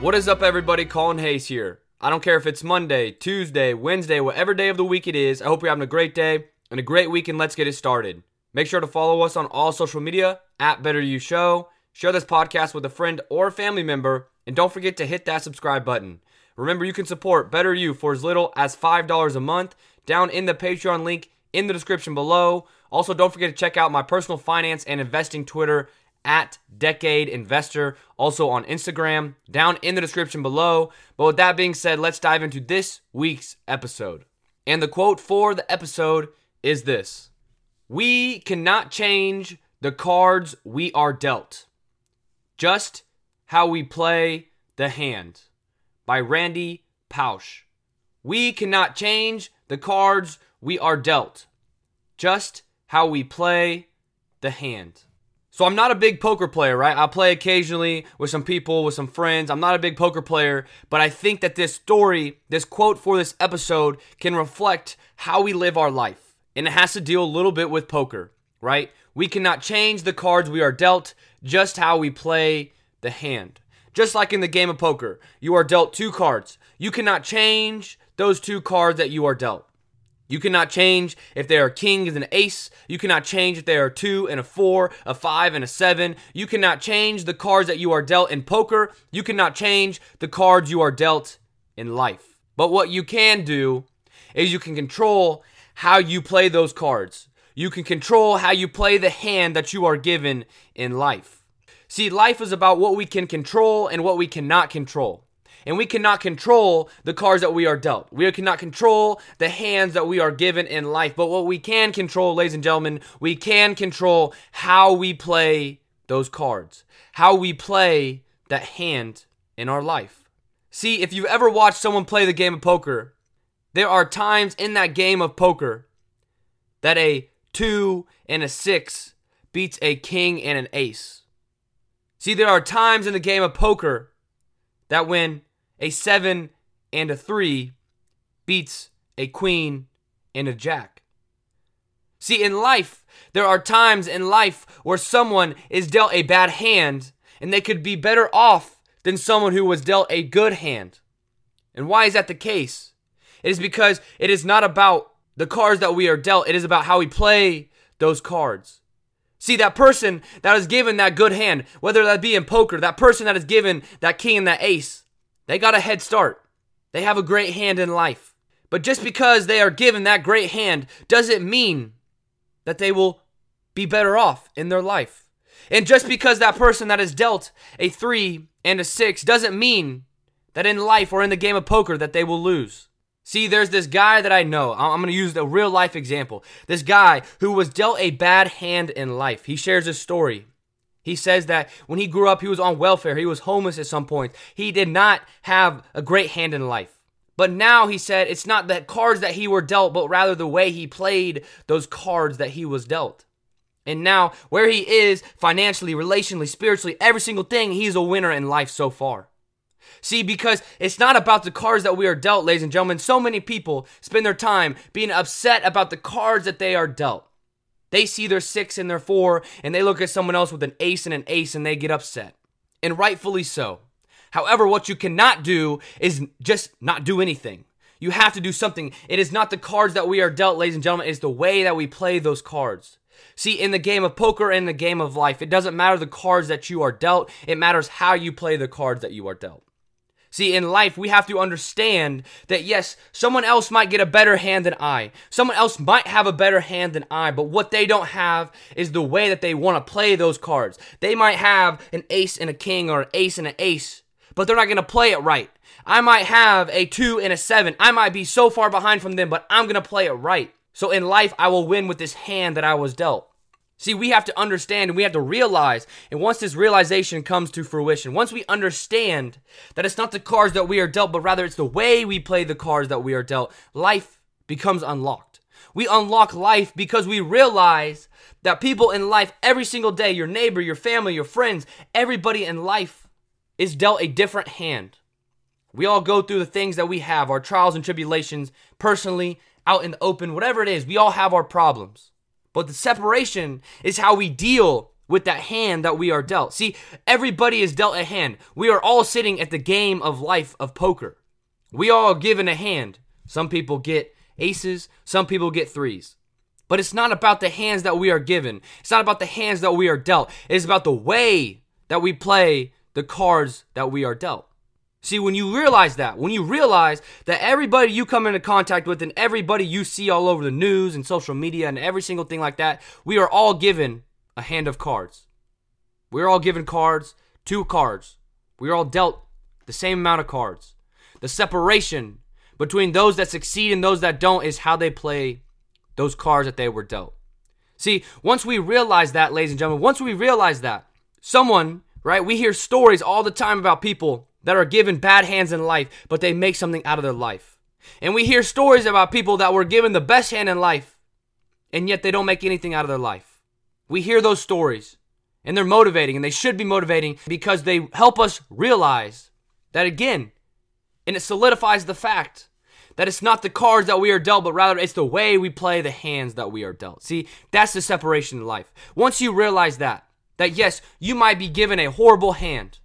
What is up, everybody? Colin Hayes here. I don't care if it's Monday, Tuesday, Wednesday, whatever day of the week it is. I hope you're having a great day and a great week, and let's get it started. Make sure to follow us on all social media at Better You Show. Share this podcast with a friend or family member, and don't forget to hit that subscribe button. Remember, you can support Better You for as little as $5 a month down in the Patreon link in the description below. Also, don't forget to check out my personal finance and investing Twitter at Decade Investor, also on Instagram, down in the description below. But with that being said, let's dive into this week's episode. And the quote for the episode is this We cannot change the cards we are dealt, just how we play the hand. By Randy Pausch. We cannot change the cards we are dealt, just how we play the hand. So I'm not a big poker player, right? I play occasionally with some people, with some friends. I'm not a big poker player, but I think that this story, this quote for this episode can reflect how we live our life. And it has to deal a little bit with poker, right? We cannot change the cards we are dealt, just how we play the hand. Just like in the game of poker, you are dealt two cards. You cannot change those two cards that you are dealt. You cannot change if they are kings and an ace. You cannot change if they are two and a four, a five and a seven. You cannot change the cards that you are dealt in poker. You cannot change the cards you are dealt in life. But what you can do is you can control how you play those cards. You can control how you play the hand that you are given in life. See, life is about what we can control and what we cannot control and we cannot control the cards that we are dealt. We cannot control the hands that we are given in life. But what we can control, ladies and gentlemen, we can control how we play those cards, how we play that hand in our life. See, if you've ever watched someone play the game of poker, there are times in that game of poker that a two and a six beats a king and an ace. See, there are times in the game of poker that when a seven and a three beats a queen and a jack. See, in life, there are times in life where someone is dealt a bad hand and they could be better off than someone who was dealt a good hand. And why is that the case? It is because it is not about the cards that we are dealt, it is about how we play those cards. See, that person that is given that good hand, whether that be in poker, that person that is given that king and that ace, they got a head start. They have a great hand in life. But just because they are given that great hand doesn't mean that they will be better off in their life. And just because that person that is dealt a three and a six doesn't mean that in life or in the game of poker that they will lose. See, there's this guy that I know. I'm going to use a real life example. This guy who was dealt a bad hand in life. He shares his story. He says that when he grew up, he was on welfare. He was homeless at some point. He did not have a great hand in life. But now he said it's not the cards that he were dealt, but rather the way he played those cards that he was dealt. And now, where he is financially, relationally, spiritually, every single thing, he's a winner in life so far. See, because it's not about the cards that we are dealt, ladies and gentlemen. So many people spend their time being upset about the cards that they are dealt. They see their six and their four, and they look at someone else with an ace and an ace, and they get upset. And rightfully so. However, what you cannot do is just not do anything. You have to do something. It is not the cards that we are dealt, ladies and gentlemen, it's the way that we play those cards. See, in the game of poker and the game of life, it doesn't matter the cards that you are dealt, it matters how you play the cards that you are dealt. See, in life, we have to understand that yes, someone else might get a better hand than I. Someone else might have a better hand than I, but what they don't have is the way that they want to play those cards. They might have an ace and a king or an ace and an ace, but they're not going to play it right. I might have a two and a seven. I might be so far behind from them, but I'm going to play it right. So in life, I will win with this hand that I was dealt. See, we have to understand and we have to realize, and once this realization comes to fruition, once we understand that it's not the cards that we are dealt, but rather it's the way we play the cards that we are dealt, life becomes unlocked. We unlock life because we realize that people in life, every single day, your neighbor, your family, your friends, everybody in life is dealt a different hand. We all go through the things that we have, our trials and tribulations, personally, out in the open, whatever it is, we all have our problems. But the separation is how we deal with that hand that we are dealt. See, everybody is dealt a hand. We are all sitting at the game of life of poker. We all given a hand. Some people get aces, some people get threes. But it's not about the hands that we are given. It's not about the hands that we are dealt. It is about the way that we play the cards that we are dealt. See, when you realize that, when you realize that everybody you come into contact with and everybody you see all over the news and social media and every single thing like that, we are all given a hand of cards. We're all given cards, two cards. We're all dealt the same amount of cards. The separation between those that succeed and those that don't is how they play those cards that they were dealt. See, once we realize that, ladies and gentlemen, once we realize that, someone, right, we hear stories all the time about people that are given bad hands in life, but they make something out of their life. And we hear stories about people that were given the best hand in life, and yet they don't make anything out of their life. We hear those stories, and they're motivating, and they should be motivating because they help us realize that again, and it solidifies the fact that it's not the cards that we are dealt, but rather it's the way we play the hands that we are dealt. See, that's the separation in life. Once you realize that, that yes, you might be given a horrible hand,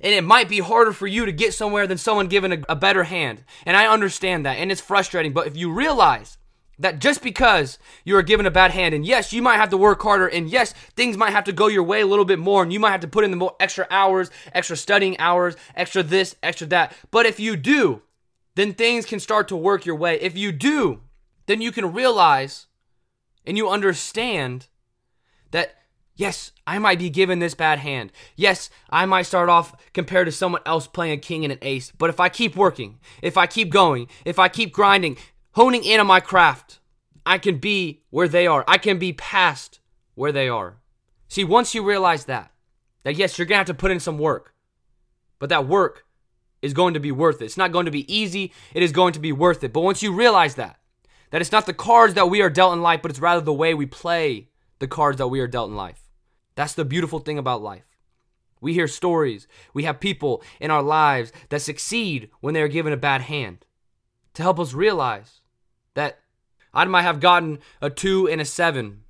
and it might be harder for you to get somewhere than someone given a, a better hand. And I understand that, and it's frustrating, but if you realize that just because you are given a bad hand, and yes, you might have to work harder, and yes, things might have to go your way a little bit more, and you might have to put in the more extra hours, extra studying hours, extra this, extra that. But if you do, then things can start to work your way. If you do, then you can realize and you understand that yes, I might be given this bad hand. Yes, I might start off compared to someone else playing a king and an ace. But if I keep working, if I keep going, if I keep grinding, honing in on my craft, I can be where they are. I can be past where they are. See, once you realize that, that yes, you're going to have to put in some work, but that work is going to be worth it. It's not going to be easy, it is going to be worth it. But once you realize that, that it's not the cards that we are dealt in life, but it's rather the way we play the cards that we are dealt in life. That's the beautiful thing about life. We hear stories, we have people in our lives that succeed when they are given a bad hand to help us realize that I might have gotten a two and a seven,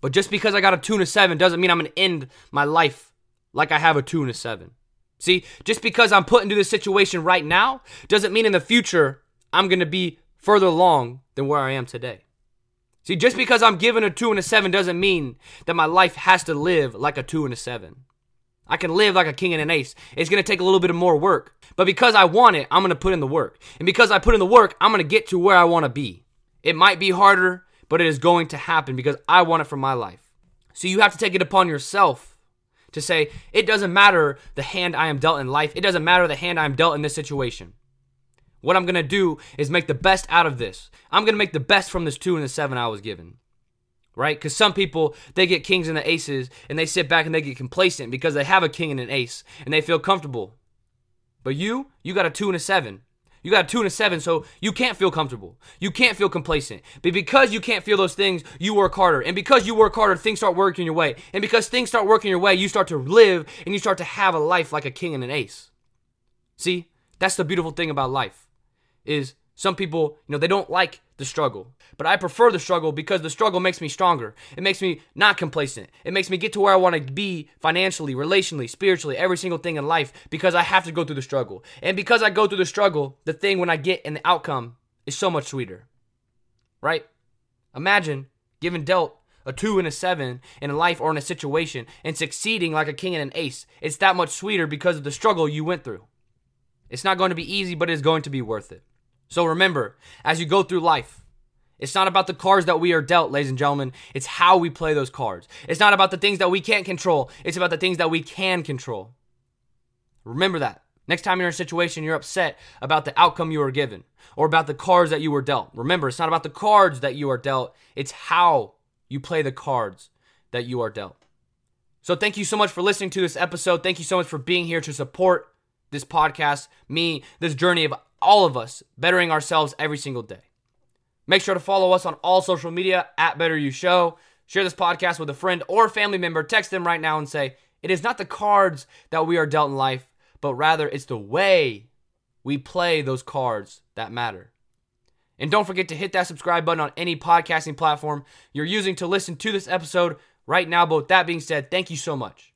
but just because I got a two and a seven doesn't mean I'm gonna end my life like I have a two and a seven. See, just because I'm put into this situation right now doesn't mean in the future I'm gonna be further along than where I am today. See, just because I'm given a two and a seven doesn't mean that my life has to live like a two and a seven. I can live like a king and an ace. It's going to take a little bit of more work. But because I want it, I'm going to put in the work. And because I put in the work, I'm going to get to where I want to be. It might be harder, but it is going to happen because I want it for my life. So you have to take it upon yourself to say, it doesn't matter the hand I am dealt in life. It doesn't matter the hand I am dealt in this situation. What I'm going to do is make the best out of this. I'm going to make the best from this two and the seven I was given. Right? Because some people, they get kings and the aces and they sit back and they get complacent because they have a king and an ace and they feel comfortable. But you, you got a two and a seven. You got a two and a seven, so you can't feel comfortable. You can't feel complacent. But because you can't feel those things, you work harder. And because you work harder, things start working your way. And because things start working your way, you start to live and you start to have a life like a king and an ace. See, that's the beautiful thing about life is some people, you know, they don't like the struggle. But I prefer the struggle because the struggle makes me stronger. It makes me not complacent. It makes me get to where I want to be financially, relationally, spiritually, every single thing in life because I have to go through the struggle. And because I go through the struggle, the thing when I get in the outcome is so much sweeter. Right? Imagine giving dealt a two and a seven in a life or in a situation and succeeding like a king and an ace. It's that much sweeter because of the struggle you went through. It's not going to be easy, but it's going to be worth it. So remember, as you go through life, it's not about the cards that we are dealt, ladies and gentlemen. It's how we play those cards. It's not about the things that we can't control. It's about the things that we can control. Remember that. Next time you're in a situation you're upset about the outcome you were given or about the cards that you were dealt. Remember, it's not about the cards that you are dealt. It's how you play the cards that you are dealt. So thank you so much for listening to this episode. Thank you so much for being here to support this podcast, me, this journey of all of us bettering ourselves every single day. Make sure to follow us on all social media at Better You Show. Share this podcast with a friend or family member. Text them right now and say, It is not the cards that we are dealt in life, but rather it's the way we play those cards that matter. And don't forget to hit that subscribe button on any podcasting platform you're using to listen to this episode right now. But with that being said, thank you so much.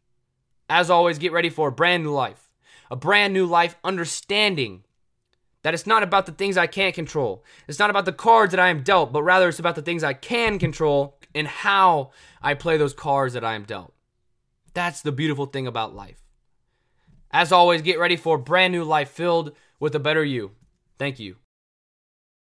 As always, get ready for a brand new life. A brand new life understanding that it's not about the things I can't control. It's not about the cards that I am dealt, but rather it's about the things I can control and how I play those cards that I am dealt. That's the beautiful thing about life. As always, get ready for a brand new life filled with a better you. Thank you.